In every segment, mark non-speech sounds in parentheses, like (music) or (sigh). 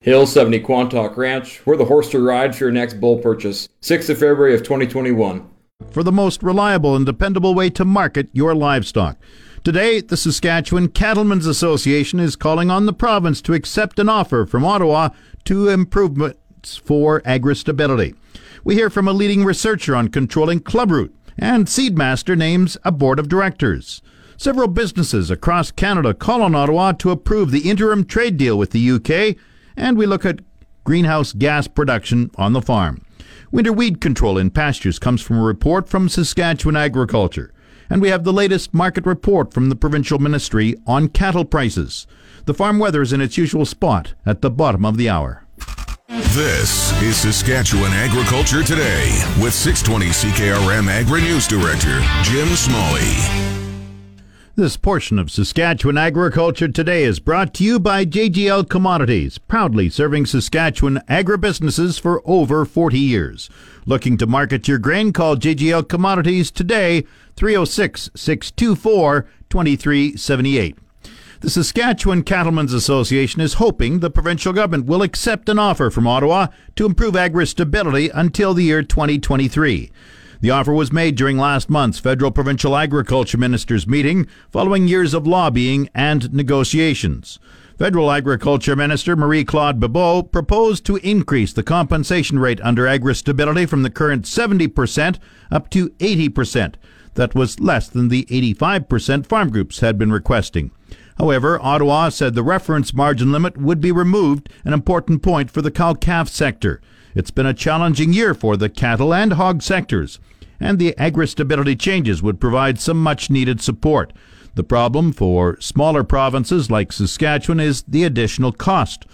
Hill 70 Quantock Ranch, where the horse to ride for your next bull purchase. 6th of February of 2021. For the most reliable and dependable way to market your livestock. Today, the Saskatchewan Cattlemen's Association is calling on the province to accept an offer from Ottawa to improvements for agri-stability. We hear from a leading researcher on controlling clubroot, and Seedmaster names a board of directors. Several businesses across Canada call on Ottawa to approve the interim trade deal with the UK, and we look at greenhouse gas production on the farm. Winter weed control in pastures comes from a report from Saskatchewan Agriculture and we have the latest market report from the provincial ministry on cattle prices. The farm weather is in its usual spot at the bottom of the hour. This is Saskatchewan Agriculture Today with 620 CKRM Agri News Director Jim Smalley. This portion of Saskatchewan Agriculture Today is brought to you by JGL Commodities, proudly serving Saskatchewan agribusinesses for over 40 years. Looking to market your grain, call JGL Commodities today, 306 624 2378. The Saskatchewan Cattlemen's Association is hoping the provincial government will accept an offer from Ottawa to improve agri stability until the year 2023. The offer was made during last month's federal provincial agriculture ministers meeting following years of lobbying and negotiations. Federal Agriculture Minister Marie Claude Bibeau proposed to increase the compensation rate under agri stability from the current 70% up to 80%. That was less than the 85% farm groups had been requesting. However, Ottawa said the reference margin limit would be removed, an important point for the cow calf sector. It's been a challenging year for the cattle and hog sectors, and the agri-stability changes would provide some much needed support. The problem for smaller provinces like Saskatchewan is the additional cost.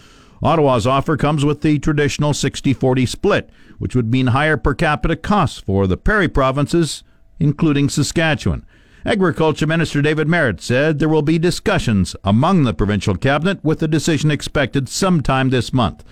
Ottawa's offer comes with the traditional 60 40 split, which would mean higher per capita costs for the prairie provinces, including Saskatchewan. Agriculture Minister David Marit said there will be discussions among the provincial cabinet with a decision expected sometime this month.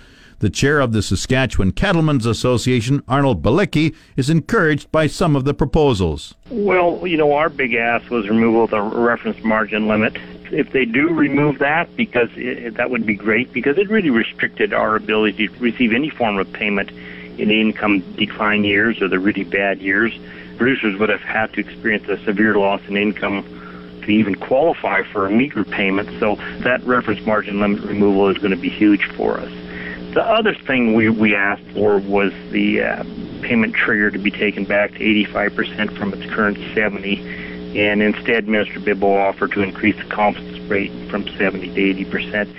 The chair of the Saskatchewan Cattlemen's Association, Arnold Balicki, is encouraged by some of the proposals. Well, you know, our big ask was removal of the reference margin limit. If they do remove that, because it, that would be great, because it really restricted our ability to receive any form of payment in the income decline years or the really bad years. Producers would have had to experience a severe loss in income to even qualify for a meager payment. So that reference margin limit removal is going to be huge for us. The other thing we, we asked for was the uh, payment trigger to be taken back to 85% from its current 70, and instead Minister Bibeau offered to increase the confidence rate from 70 to 80%.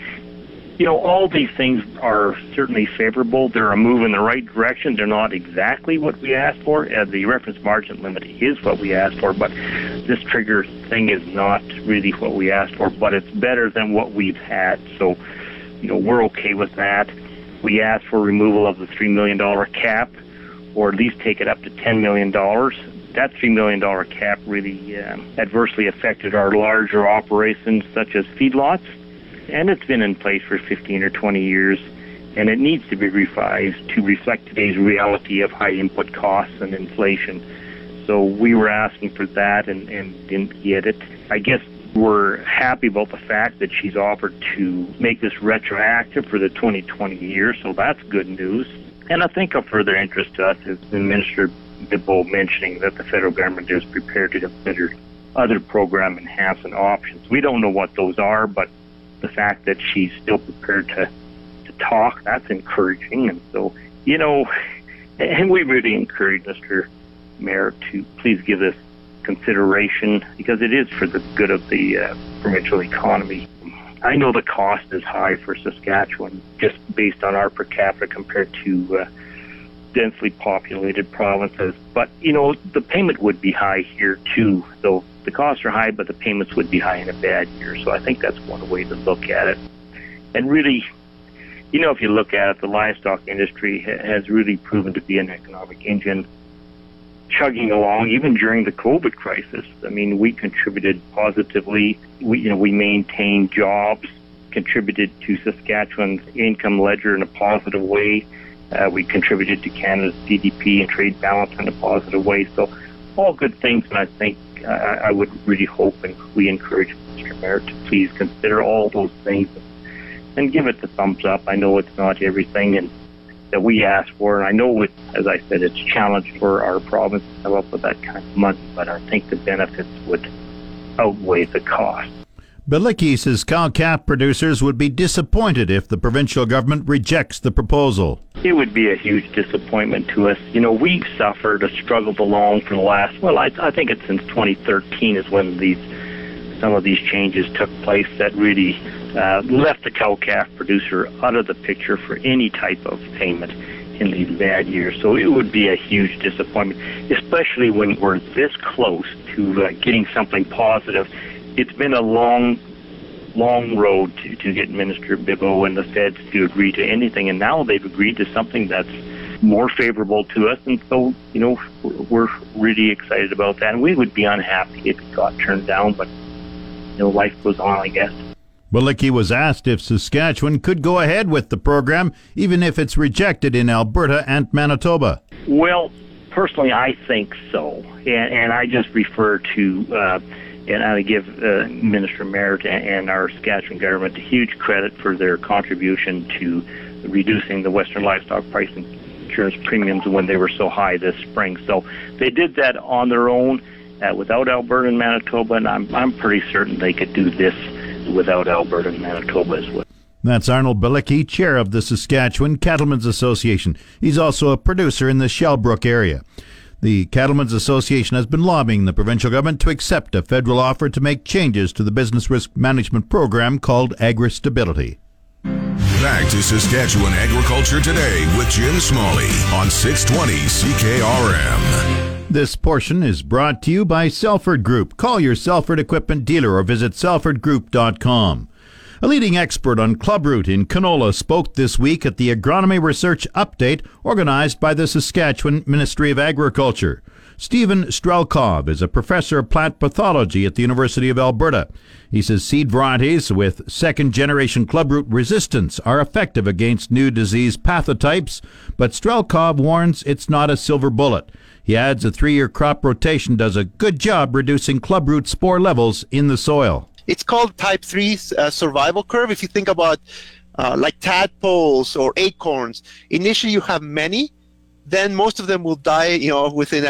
You know, all these things are certainly favorable. They're a move in the right direction. They're not exactly what we asked for. Uh, the reference margin limit is what we asked for, but this trigger thing is not really what we asked for, but it's better than what we've had. So, you know, we're okay with that. We asked for removal of the $3 million cap, or at least take it up to $10 million. That $3 million cap really uh, adversely affected our larger operations, such as feedlots, and it's been in place for 15 or 20 years, and it needs to be revised to reflect today's reality of high input costs and inflation. So we were asking for that and, and didn't get it. I guess we're happy about the fact that she's offered to make this retroactive for the 2020 year, so that's good news. And I think of further interest to us is the Minister Bibeau mentioning that the federal government is prepared to consider other program enhancement options. We don't know what those are, but the fact that she's still prepared to, to talk, that's encouraging. And so, you know, (laughs) and we really encourage Mr. Marit to please give this consideration because it is for the good of the uh, provincial economy. I know the cost is high for Saskatchewan just based on our per capita compared to uh, densely populated provinces. But, you know, the payment would be high here too. So the costs are high, but the payments would be high in a bad year. So I think that's one way to look at it. And really, you know, if you look at it, the livestock industry has really proven to be an economic engine chugging along even during the COVID crisis. I mean, we contributed positively. We, you know, we maintained jobs, contributed to Saskatchewan's income ledger in a positive way. Uh, we contributed to Canada's GDP and trade balance in a positive way. So, all good things, and I think uh, I would really hope and we encourage Mr. Marit to please consider all those things and give it the thumbs up. I know it's not everything, and that we ask for. And I know, it, as I said, it's challenging for our province to come up with that kind of money, but I think the benefits would outweigh the cost. Balicki says cow-calf producers would be disappointed if the provincial government rejects the proposal. It would be a huge disappointment to us. You know, we've suffered a struggled along for the last, well, I, I think it's since 2013 is when these some of these changes took place that really uh, left the cow calf producer out of the picture for any type of payment in these bad years. So it would be a huge disappointment, especially when we're this close to uh, getting something positive. It's been a long, long road to, to get Minister Bibeau and the feds to agree to anything, and now they've agreed to something that's more favorable to us. And so, you know, we're really excited about that. And we would be unhappy if it got turned down, but, you know, life goes on, I guess. Balicki was asked if Saskatchewan could go ahead with the program, even if it's rejected in Alberta and Manitoba. Well, personally, I think so. And, and I just refer to, uh, and I give uh, Minister Marit and our Saskatchewan government a huge credit for their contribution to reducing the Western livestock price insurance premiums when they were so high this spring. So they did that on their own uh, without Alberta and Manitoba, and I'm, I'm pretty certain they could do this without Alberta and Manitoba as well. That's Arnold Balicki, chair of the Saskatchewan Cattlemen's Association. He's also a producer in the Shellbrook area. The Cattlemen's Association has been lobbying the provincial government to accept a federal offer to make changes to the business risk management program called Agri Stability. Back to Saskatchewan Agriculture Today with Jim Smalley on 620 CKRM. This portion is brought to you by Selford Group. Call your Selford equipment dealer or visit selfordgroup.com. A leading expert on clubroot in canola spoke this week at the Agronomy Research Update organized by the Saskatchewan Ministry of Agriculture. Stephen Strelkov is a professor of plant pathology at the University of Alberta. He says seed varieties with second generation clubroot resistance are effective against new disease pathotypes, but Strelkov warns it's not a silver bullet. He adds a three year crop rotation does a good job reducing clubroot spore levels in the soil. It's called type 3 uh, survival curve. If you think about uh, like tadpoles or acorns, initially you have many, then most of them will die, you know, within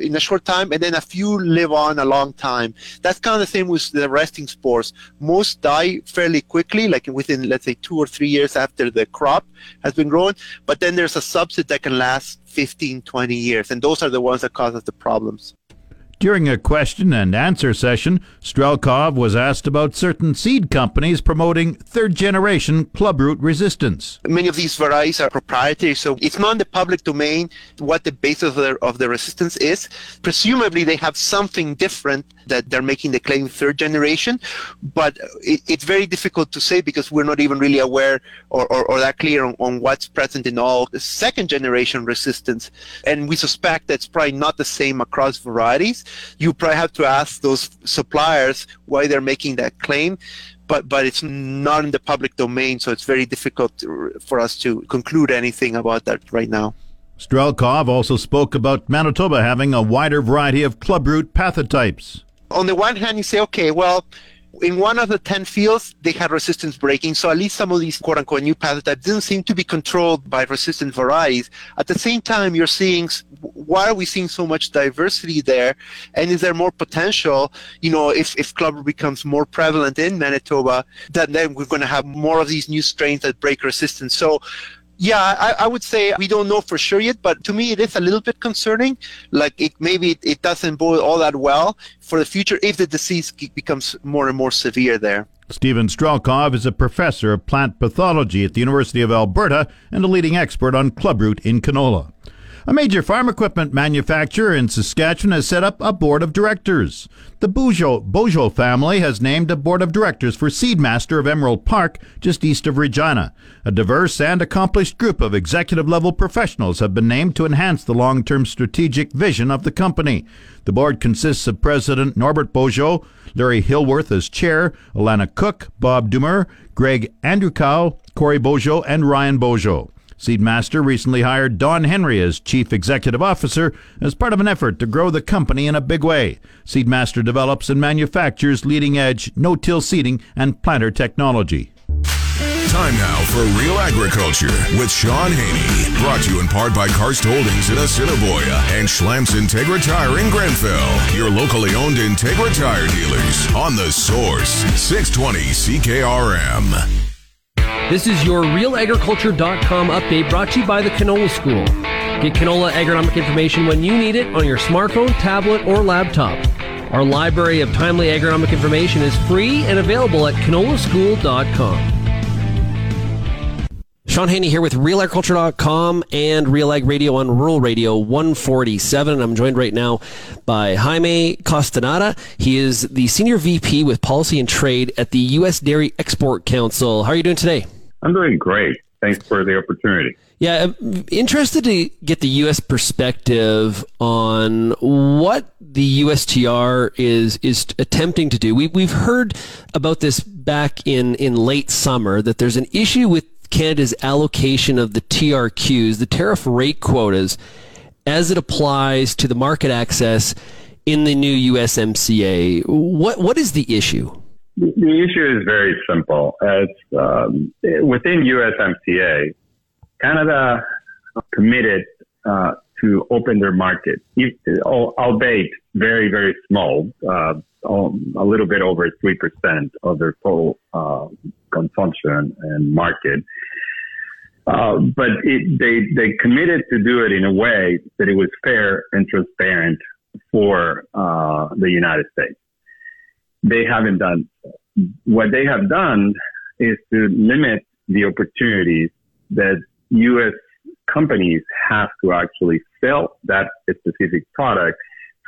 in a short time, and then a few live on a long time. That's kind of the same with the resting spores. Most die fairly quickly, like within, let's say, two or three years after the crop has been grown. But then there's a subset that can last 15, 20 years, and those are the ones that cause us the problems. During a question and answer session, Strelkov was asked about certain seed companies promoting third generation clubroot resistance. Many of these varieties are proprietary, so it's not in the public domain what the basis of the, of the resistance is. Presumably, they have something different that they're making the claim third generation, but it, it's very difficult to say because we're not even really aware or, or, or that clear on, on, what's present in all second generation resistance. And we suspect that's probably not the same across varieties. You probably have to ask those suppliers why they're making that claim. But, but it's not in the public domain, so it's very difficult for us to conclude anything about that right now. Strelkov also spoke about Manitoba having a wider variety of clubroot pathotypes on the one hand, you say, okay, well, in one of the 10 fields, they had resistance breaking. So at least some of these quote unquote new pathotypes didn't seem to be controlled by resistant varieties. At the same time, you're seeing, why are we seeing so much diversity there? And is there more potential, you know, if, if clubroot becomes more prevalent in Manitoba, then, then we're going to have more of these new strains that break resistance. So yeah, I, I, would say we don't know for sure yet, but to me it is a little bit concerning. Like it maybe it, it doesn't bode all that well for the future if the disease becomes more and more severe there. Stephen Strelkov is a professor of plant pathology at the University of Alberta and a leading expert on clubroot in canola. A major farm equipment manufacturer in Saskatchewan has set up a board of directors. The Beaujot family has named a board of directors for Seedmaster of Emerald Park, just east of Regina. A diverse and accomplished group of executive level professionals have been named to enhance the long term strategic vision of the company. The board consists of President Norbert Beaujot, Larry Hillworth as chair, Alana Cook, Bob Dumer, Greg Andrewkow, Corey Beaujot, and Ryan Beaujot. Seedmaster recently hired Don Henry as Chief Executive Officer as part of an effort to grow the company in a big way. Seedmaster develops and manufactures leading edge no till seeding and planter technology. Time now for Real Agriculture with Shaun Haney. Brought to you in part by Karst Holdings in Assiniboia and Schlamps Integra Tire in Grenfell. Your locally owned Integra Tire dealers on the source 620 CKRM. This is your realagriculture.com update brought to you by the Canola School. Get canola agronomic information when you need it on your smartphone, tablet, or laptop. Our library of timely agronomic information is free and available at canolaschool.com. Shaun Haney here with realagriculture.com and Real Ag Radio on Rural Radio 147. I'm joined right now by Jaime Castaneda. He is the Senior VP with Policy and Trade at the U.S. Dairy Export Council. How are you doing today? I'm doing great. Thanks for the opportunity. Yeah, I'm interested to get the U.S. perspective on what the USTR is is attempting to do. We, we've heard about this back in, in late summer that there's an issue with Canada's allocation of the TRQs, the tariff rate quotas, as it applies to the market access in the new USMCA. What what is the issue? The issue is very simple. As um, within USMCA, Canada committed uh, to open their market, albeit very very small, uh, a little bit over three percent of their total uh, consumption and market. Uh, but it, they they committed to do it in a way that it was fair and transparent for uh, the United States. They haven't done what they have done is to limit the opportunities that U.S. companies have to actually sell that specific product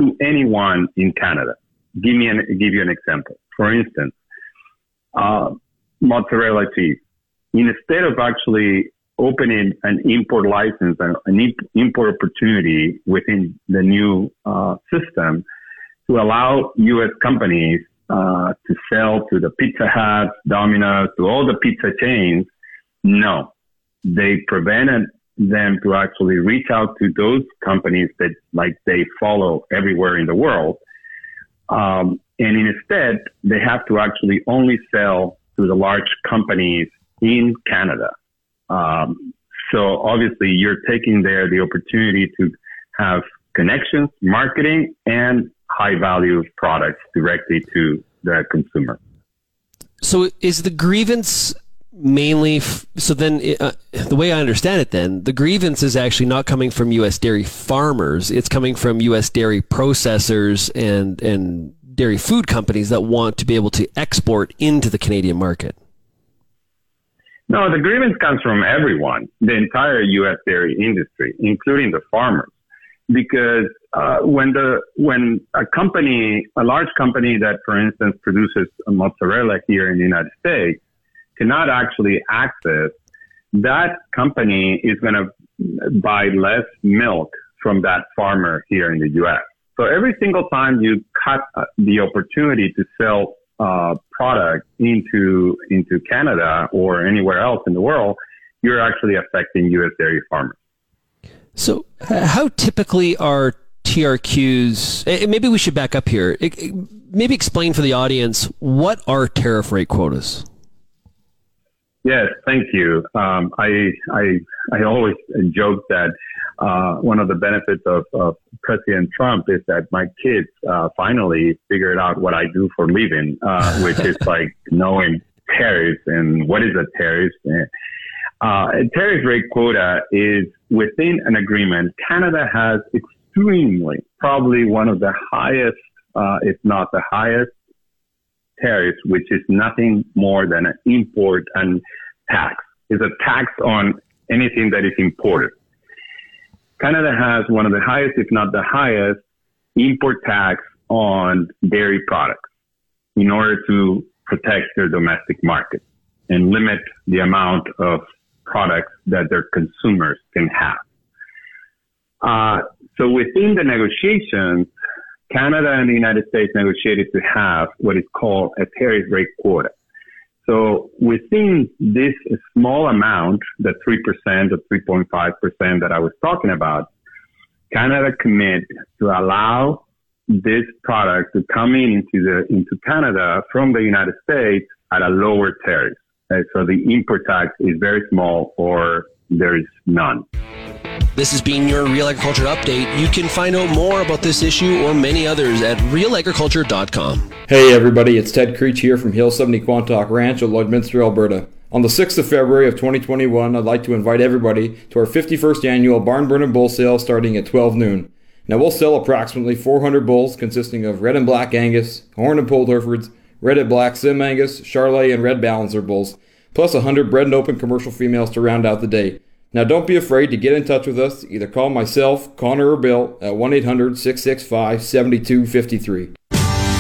to anyone in Canada. Give me an, give you an example. For instance, uh, mozzarella cheese. Instead of actually opening an import license, an import opportunity within the new uh, system to allow U.S. companies uh, to sell to the Pizza Hut, Domino's, to all the pizza chains. No, they prevented them to actually reach out to those companies that like they follow everywhere in the world. Um, and instead, they have to actually only sell to the large companies in Canada. Um, so obviously you're taking there the opportunity to have connections, marketing, and high value products directly to the consumer. So is the grievance mainly f- so then uh, the way I understand it then the grievance is actually not coming from US dairy farmers it's coming from US dairy processors and and dairy food companies that want to be able to export into the Canadian market. No, the grievance comes from everyone, the entire U.S. dairy industry, including the farmers, because uh, when the when a company, a large company that, for instance, produces mozzarella here in the United States, cannot actually access, that company is going to buy less milk from that farmer here in the U.S. So every single time you cut uh, the opportunity to sell uh, product into into Canada or anywhere else in the world, you're actually affecting U.S. dairy farmers. So, how typically are TRQs? Maybe we should back up here. Maybe explain for the audience what are tariff rate quotas. Yes, thank you. Um, I, I I always joke that uh, one of the benefits of, of, President Trump is that my kids uh, finally figured out what I do for living, uh, (laughs) which is like knowing tariffs and what is a tariff. Uh, a tariff rate quota is within an agreement. Canada has extremely, probably one of the highest, uh, if not the highest, tariffs, which is nothing more than an import and tax. It's a tax on anything that is imported. Canada has one of the highest, if not the highest, import tax on dairy products in order to protect their domestic market and limit the amount of products that their consumers can have. Uh, so within the negotiations, Canada and the United States negotiated to have what is called a tariff rate quota. So within this small amount, the 3% or 3.5% that I was talking about, Canada commit to allow this product to come in into the into Canada from the United States at a lower tariff. So the import tax is very small or there is none. This has been your Real Agriculture Update. You can find out more about this issue or many others at realagriculture.com. Hey everybody, it's Ted Creech here from Hill 70 Quantock Ranch at Lloydminster, Alberta. On the 6th of February of 2021, I'd like to invite everybody to our 51st annual Barn Burning Bull Sale starting at 12 noon. Now we'll sell approximately 400 bulls consisting of red and black Angus, horn and polled Herefords, red and black Sim Angus, Charolais, and red Balancer bulls, plus 100 bred and open commercial females to round out the day. Now, don't be afraid to get in touch with us. Either call myself, Connor, or Bill at 1 800 665 7253.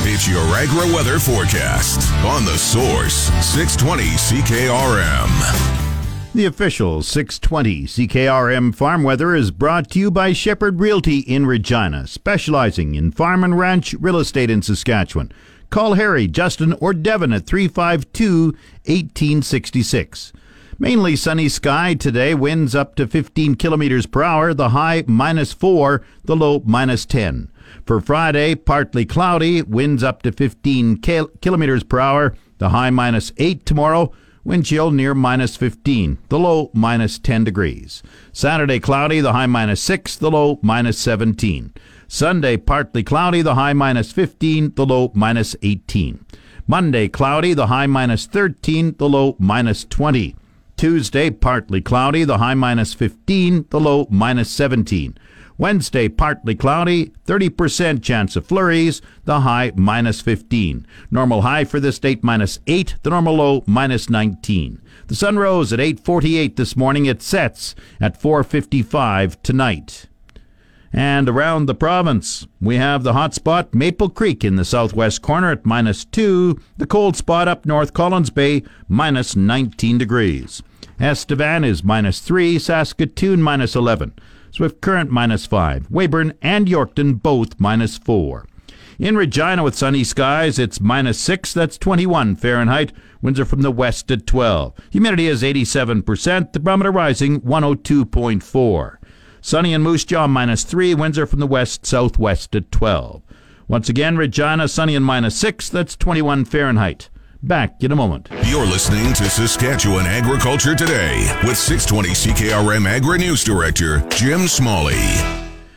It's your agri weather forecast on the source 620 CKRM. The official 620 CKRM farm weather is brought to you by Shepherd Realty in Regina, specializing in farm and ranch real estate in Saskatchewan. Call Harry, Justin, or Devin at 352 1866. Mainly sunny sky today, winds up to 15 kilometers per hour, the high minus 4, the low minus 10. For Friday, partly cloudy, winds up to 15 kil- kilometers per hour, the high minus 8 tomorrow, wind chill near minus 15, the low minus 10 degrees. Saturday, cloudy, the high minus 6, the low minus 17. Sunday, partly cloudy, the high minus 15, the low minus 18. Monday, cloudy, the high minus 13, the low minus 20. Tuesday, partly cloudy, the high minus 15, the low minus 17. Wednesday, partly cloudy, 30% chance of flurries, the high minus 15. Normal high for this date minus 8, the normal low minus 19. The sun rose at 8:48 this morning. It sets at 4:55 tonight. And around the province, we have the hot spot Maple Creek in the southwest corner at minus 2, the cold spot up north Collins Bay minus 19 degrees. Estevan is minus 3, Saskatoon minus 11, Swift Current minus 5, Weyburn and Yorkton both minus 4. In Regina with sunny skies, it's minus 6, that's 21 Fahrenheit. Winds are from the west at 12. Humidity is 87%, the barometer rising 102.4. Sunny in Moose Jaw minus 3, winds are from the west southwest at 12. Once again, Regina sunny and minus 6, that's 21 Fahrenheit. Back in a moment. You're listening to Saskatchewan Agriculture Today with 620 CKRM Agri News Director Jim Smalley.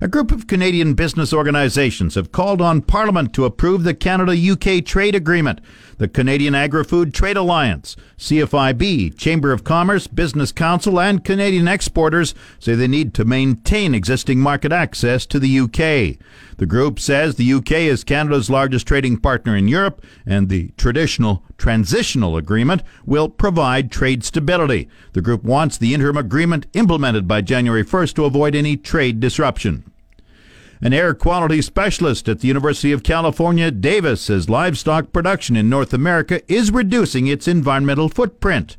A group of Canadian business organizations have called on Parliament to approve the Canada UK trade agreement. The Canadian Agri Food Trade Alliance, CFIB, Chamber of Commerce, Business Council, and Canadian exporters say they need to maintain existing market access to the UK. The group says the UK is Canada's largest trading partner in Europe, and the traditional transitional agreement will provide trade stability. The group wants the interim agreement implemented by January 1st to avoid any trade disruption. An air quality specialist at the University of California, Davis, says livestock production in North America is reducing its environmental footprint.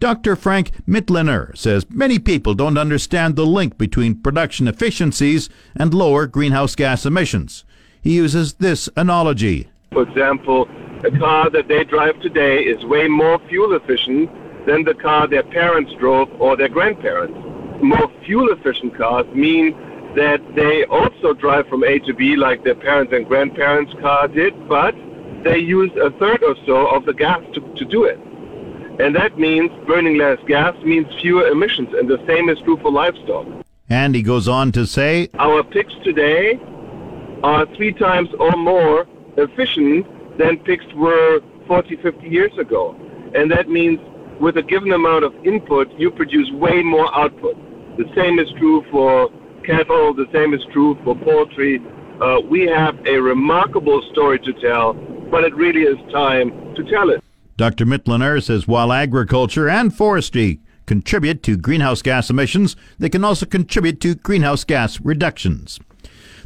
Dr. Frank Mitloehner says many people don't understand the link between production efficiencies and lower greenhouse gas emissions. He uses this analogy. For example, a car that they drive today is way more fuel efficient than the car their parents drove or their grandparents. More fuel efficient cars mean that they also drive from A to B like their parents and grandparents' car did, but they use a third or so of the gas to, to do it. And that means burning less gas means fewer emissions, and the same is true for livestock. And he goes on to say, Our pigs today are three times or more efficient than pigs were 40, 50 years ago. And that means with a given amount of input, you produce way more output. The same is true for cattle, the same is true for poultry. Uh, we have a remarkable story to tell, but it really is time to tell it. Dr. Mitloehner says while agriculture and forestry contribute to greenhouse gas emissions, they can also contribute to greenhouse gas reductions.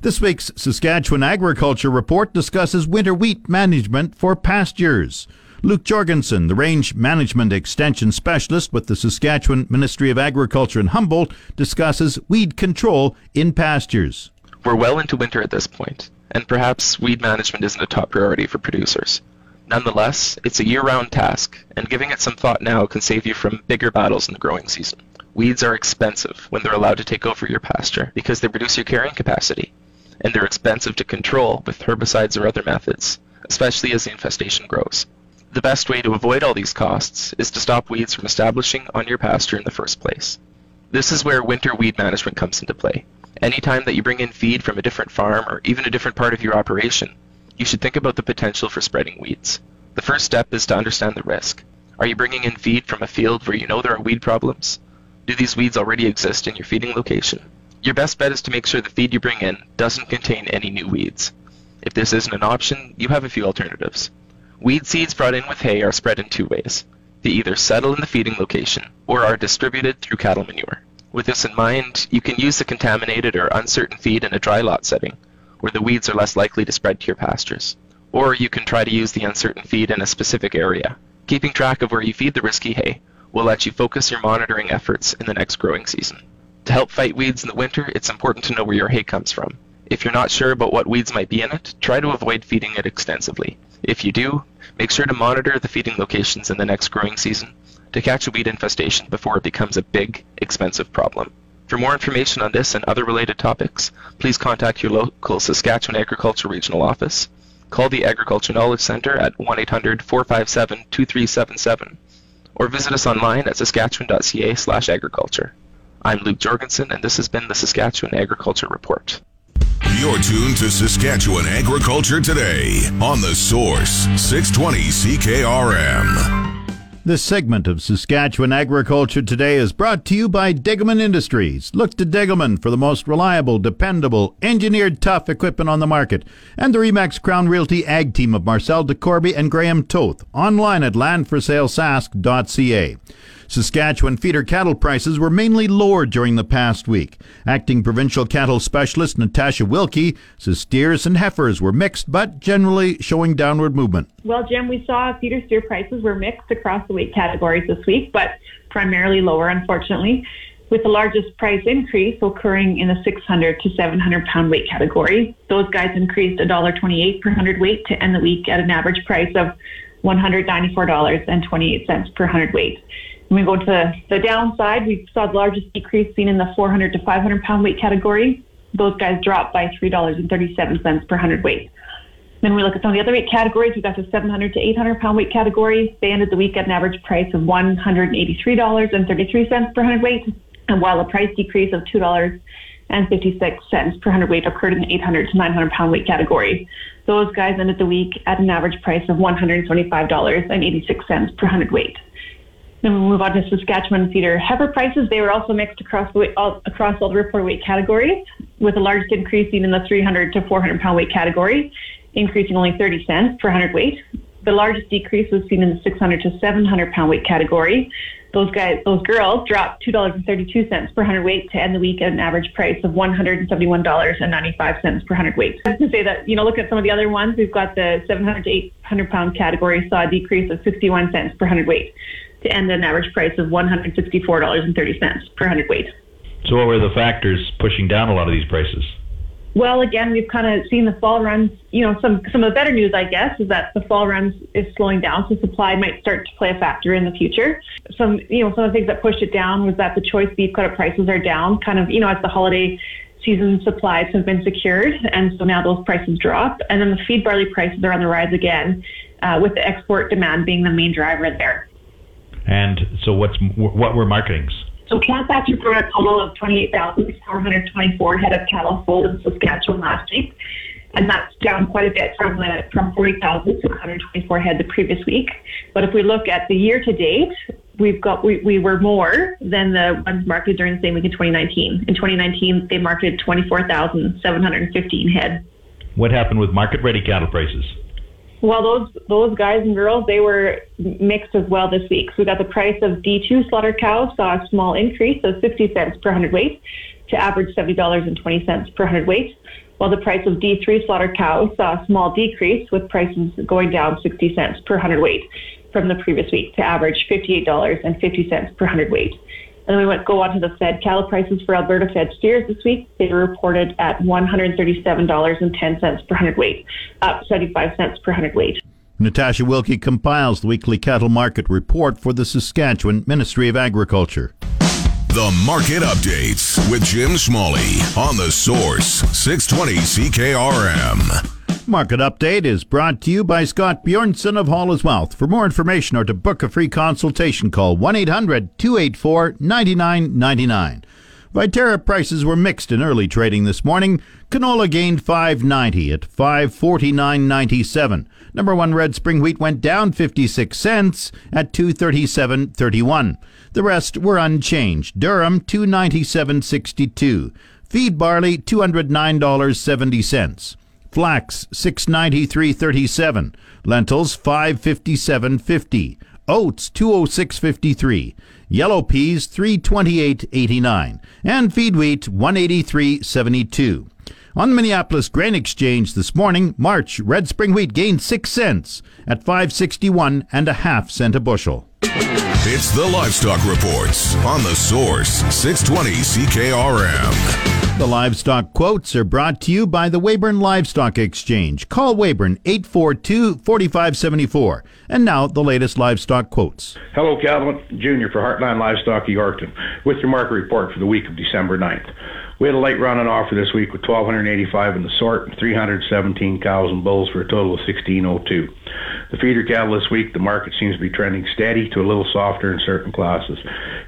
This week's Saskatchewan Agriculture Report discusses winter weed management for pastures. Luke Jorgensen, the Range Management Extension Specialist with the Saskatchewan Ministry of Agriculture in Humboldt, discusses weed control in pastures. We're well into winter at this point, and perhaps weed management isn't a top priority for producers. Nonetheless, it's a year-round task, and giving it some thought now can save you from bigger battles in the growing season. Weeds are expensive when they're allowed to take over your pasture because they reduce your carrying capacity, and they're expensive to control with herbicides or other methods, especially as the infestation grows. The best way to avoid all these costs is to stop weeds from establishing on your pasture in the first place. This is where winter weed management comes into play. Any time that you bring in feed from a different farm or even a different part of your operation, you should think about the potential for spreading weeds. The first step is to understand the risk. Are you bringing in feed from a field where you know there are weed problems? Do these weeds already exist in your feeding location? Your best bet is to make sure the feed you bring in doesn't contain any new weeds. If this isn't an option, you have a few alternatives. Weed seeds brought in with hay are spread in two ways. They either settle in the feeding location or are distributed through cattle manure. With this in mind, you can use the contaminated or uncertain feed in a dry lot setting where the weeds are less likely to spread to your pastures. Or you can try to use the uncertain feed in a specific area. Keeping track of where you feed the risky hay will let you focus your monitoring efforts in the next growing season. To help fight weeds in the winter, it's important to know where your hay comes from. If you're not sure about what weeds might be in it, try to avoid feeding it extensively. If you do, make sure to monitor the feeding locations in the next growing season to catch a weed infestation before it becomes a big, expensive problem. For more information on this and other related topics, please contact your local Saskatchewan Agriculture Regional Office. Call the Agriculture Knowledge Center at 1-800-457-2377 or visit us online at saskatchewan.ca slash agriculture. I'm Luke Jorgensen, and this has been the Saskatchewan Agriculture Report. You're tuned to Saskatchewan Agriculture Today on The Source, 620 CKRM. This segment of Saskatchewan Agriculture Today is brought to you by Degelman Industries. Look to Degelman for the most reliable, dependable, engineered tough equipment on the market. And the Remax Crown Realty Ag team of Marcel DeCorby and Graham Toth. Online at landforsalesask.ca. Saskatchewan feeder cattle prices were mainly lower during the past week. Acting provincial cattle specialist Natasha Wilkie says steers and heifers were mixed, but generally showing downward movement. Well, Jim, we saw feeder steer prices were mixed across the weight categories this week, but primarily lower, unfortunately with the largest price increase occurring in the 600 to 700 pound weight category. Those guys increased $1.28 per hundred weight to end the week at an average price of $194.28 per hundredweight. When we go to the downside, we saw the largest decrease seen in the 400 to 500 pound weight category. Those guys dropped by $3.37 per hundredweight. Then we look at some of the other weight categories. We've got the 700 to 800 pound weight category. They ended the week at an average price of $183.33 per hundredweight. And while a price decrease of $2.56 per hundredweight occurred in the 800 to 900 pound weight category, those guys ended the week at an average price of $125.86 per hundredweight. Then we move on to Saskatchewan feeder heifer prices. They were also mixed across the weight, all, across all the reported weight categories, with the largest increase seen in the 300 to 400 pound weight category, increasing only 30 cents per hundred weight. The largest decrease was seen in the 600 to 700 pound weight category. Those guys, those girls dropped $2.32 per hundred weight to end the week at an average price of $171.95 per hundred weight. I to say that, you know, look at some of the other ones. We've got the 700 to 800 pound category saw a decrease of 61 cents per hundredweight to end at an average price of $164.30 per hundredweight. So, what were the factors pushing down a lot of these prices? Well, again, we've kind of seen the fall runs. You know, some some of the better news, I guess, is that the fall runs is slowing down, so supply might start to play a factor in the future. Some, you know, some of the things that pushed it down was that the choice beef cutout prices are down, kind of, you know, as the holiday season supplies have been secured, and so now those prices drop. And then the feed barley prices are on the rise again, uh, with the export demand being the main driver there. And so, what's what were marketings? So, Cat Factory brought a total of 28,424 head of cattle sold in Saskatchewan last week. and that's down quite a bit from the from 40,624 head the previous week. But if we look at the year to date, we've got we, we were more than the ones marketed during the same week in 2019. In 2019, they marketed 24,715 head. What happened with market ready cattle prices? Well, those those guys and girls they were mixed as well this week. So we got the price of D2 slaughter cows saw a small increase of 60 cents per hundredweight to average $70.20 per hundredweight, while the price of D3 slaughter cows saw a small decrease with prices going down 60 cents per hundredweight from the previous week to average $58.50 per hundredweight. And then we went go on to the fed cattle prices for Alberta fed steers this week. They were reported at $137.10 per hundredweight, up 75 cents per hundredweight. Natasha Wilkie compiles the weekly cattle market report for the Saskatchewan Ministry of Agriculture. The Market Updates with Jim Smalley on the Source 620 CKRM. Market Update is brought to you by Scott Bjornson of Hall Wealth. For more information or to book a free consultation, call 1 800 284 9999. Viterra prices were mixed in early trading this morning. Canola gained 5.90 at 549.97. Number 1 red spring wheat went down 56 cents at 237.31. The rest were unchanged. Durum 297.62. Feed barley $209.70. Flax 693.37. Lentils 557.50. Oats 206.53. Yellow peas 328.89 and feed wheat 183.72. On the Minneapolis Grain Exchange this morning, March red spring wheat gained 6 cents at 561 and a half cent a bushel. It's the Livestock Reports on the Source 620 CKRM. The livestock quotes are brought to you by the Weyburn Livestock Exchange. Call Weyburn 842-4574. And now the latest livestock quotes. Hello, Calvin Jr. for Heartland Livestock Yorkton with your market report for the week of December 9th. We had a late run on offer this week with 1,285 in the sort and 317 cows and bulls for a total of 1,602. The feeder cattle this week, the market seems to be trending steady to a little softer in certain classes.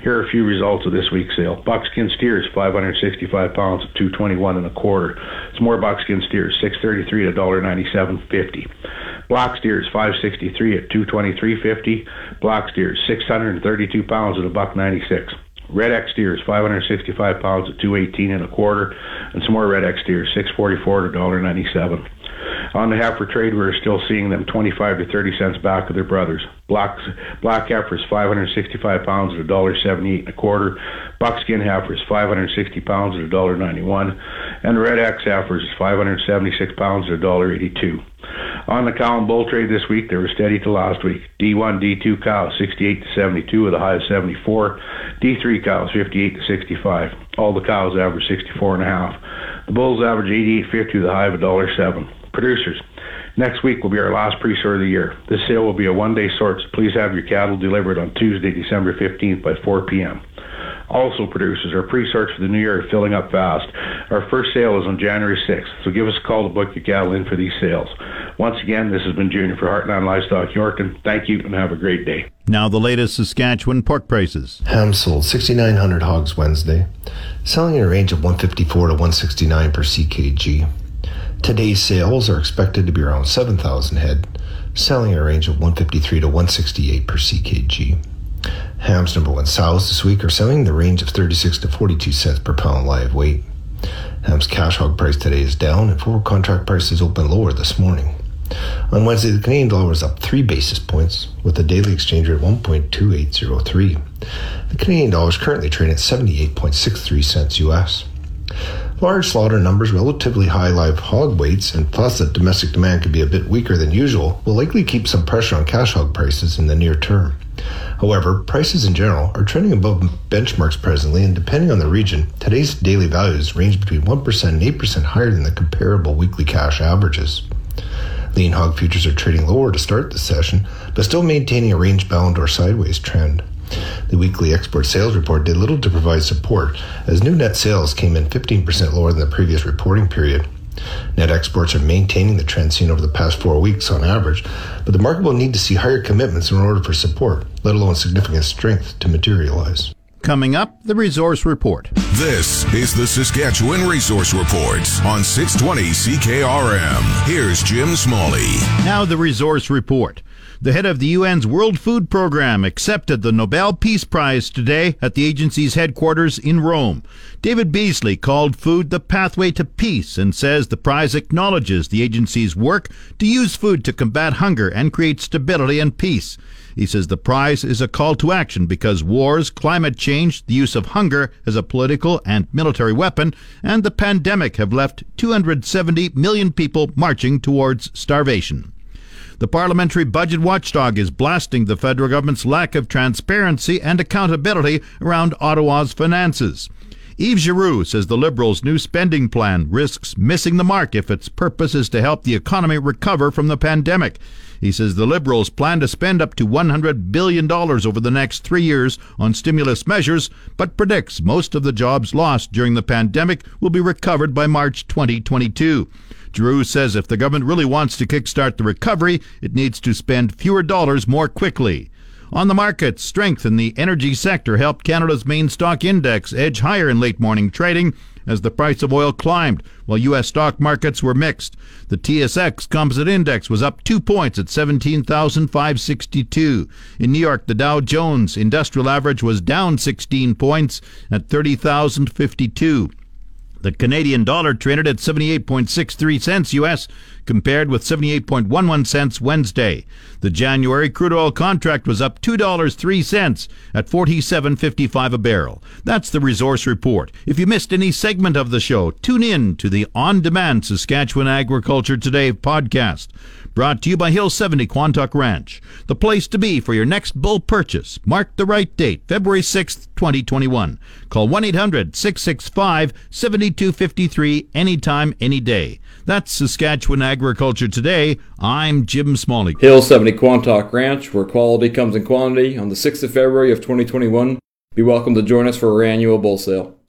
Here are a few results of this week's sale. Buckskin steers, 565 pounds at 221 and a quarter. Some more buckskin steers, 633 at $1.97.50. Block steers, 563 at 223.50. Block steers, 632 pounds at a buck 96. Red X steers, 565 pounds at 218 and a quarter, and some more Red X steers, 644 to $1.97. On the heifer trade, we're still seeing them 25 to 30 cents back of their brothers. Black, black heifers, 565 pounds at a $1.78 and a quarter. Buckskin heifers, 560 pounds at $1.91. And red X heifers, 576 pounds at $1.82. On the cow and bull trade this week, they were steady to last week. D1, D2 cows 68 to 72 with a high of 74. D3 cows 58 to 65. All the cows average 64 and a half. The bulls average 88.50 with a high of $1.07. Producers. Next week will be our last pre-sort of the year. This sale will be a one-day sort, so please have your cattle delivered on Tuesday, December 15th by 4 p.m. Also, producers, our pre-sorts for the new year are filling up fast. Our first sale is on January 6th, so give us a call to book your cattle in for these sales. Once again, this has been Junior for Heartland Livestock Yorkton. Thank you and have a great day. Now the latest Saskatchewan pork prices. Ham sold 6,900 hogs Wednesday, selling in a range of 154 to 169 per CKG. Today's sales are expected to be around 7,000 head, selling in a range of 153 to 168 per CKG. Ham's number one sows this week are selling in the range of 36 to 42 cents per pound live weight. Ham's cash hog price today is down, and forward contract prices open lower this morning. On Wednesday, the Canadian dollar was up three basis points, with the daily exchange rate 1.2803. The Canadian dollar is currently trading at 78.63 cents US. Large slaughter numbers, relatively high live hog weights, and plus that domestic demand could be a bit weaker than usual will likely keep some pressure on cash hog prices in the near term. However, prices in general are trending above benchmarks presently, and depending on the region, today's daily values range between 1% and 8% higher than the comparable weekly cash averages. Lean hog futures are trading lower to start the session, but still maintaining a range bound or sideways trend. The weekly export sales report did little to provide support, as new net sales came in 15% lower than the previous reporting period. Net exports are maintaining the trend seen over the past four weeks on average, but the market will need to see higher commitments in order for support, let alone significant strength, to materialize. Coming up, the Resource Report. This is the Saskatchewan Resource Report on 620 CKRM. Here's Jim Smalley. Now, the Resource Report. The head of the UN's World Food Program accepted the Nobel Peace Prize today at the agency's headquarters in Rome. David Beasley called food the pathway to peace and says the prize acknowledges the agency's work to use food to combat hunger and create stability and peace. He says the prize is a call to action because wars, climate change, the use of hunger as a political and military weapon, and the pandemic have left 270 million people marching towards starvation. The parliamentary budget watchdog is blasting the federal government's lack of transparency and accountability around Ottawa's finances. Yves Giroux says the Liberals' new spending plan risks missing the mark if its purpose is to help the economy recover from the pandemic. He says the Liberals plan to spend up to $100 billion over the next three years on stimulus measures, but predicts most of the jobs lost during the pandemic will be recovered by March 2022. Giroux says if the government really wants to kickstart the recovery, it needs to spend fewer dollars more quickly. On the market, strength in the energy sector helped Canada's main stock index edge higher in late morning trading as the price of oil climbed, while U.S. stock markets were mixed. The TSX Composite Index was up two points at 17,562. In New York, the Dow Jones Industrial Average was down 16 points at 30,052. The Canadian dollar traded at 78.63 cents US compared with 78.11 cents Wednesday. The January crude oil contract was up $2.03 at 47.55 a barrel. That's the resource report. If you missed any segment of the show, tune in to the on-demand Saskatchewan Agriculture Today podcast. Brought to you by Hill 70 Quantock Ranch, the place to be for your next bull purchase. Mark the right date, February 6th, 2021. Call 1 800 665 7253 anytime, any day. That's Saskatchewan Agriculture Today. I'm Jim Smalley. Hill 70 Quantock Ranch, where quality comes in quantity, on the 6th of February of 2021. Be welcome to join us for our annual bull sale.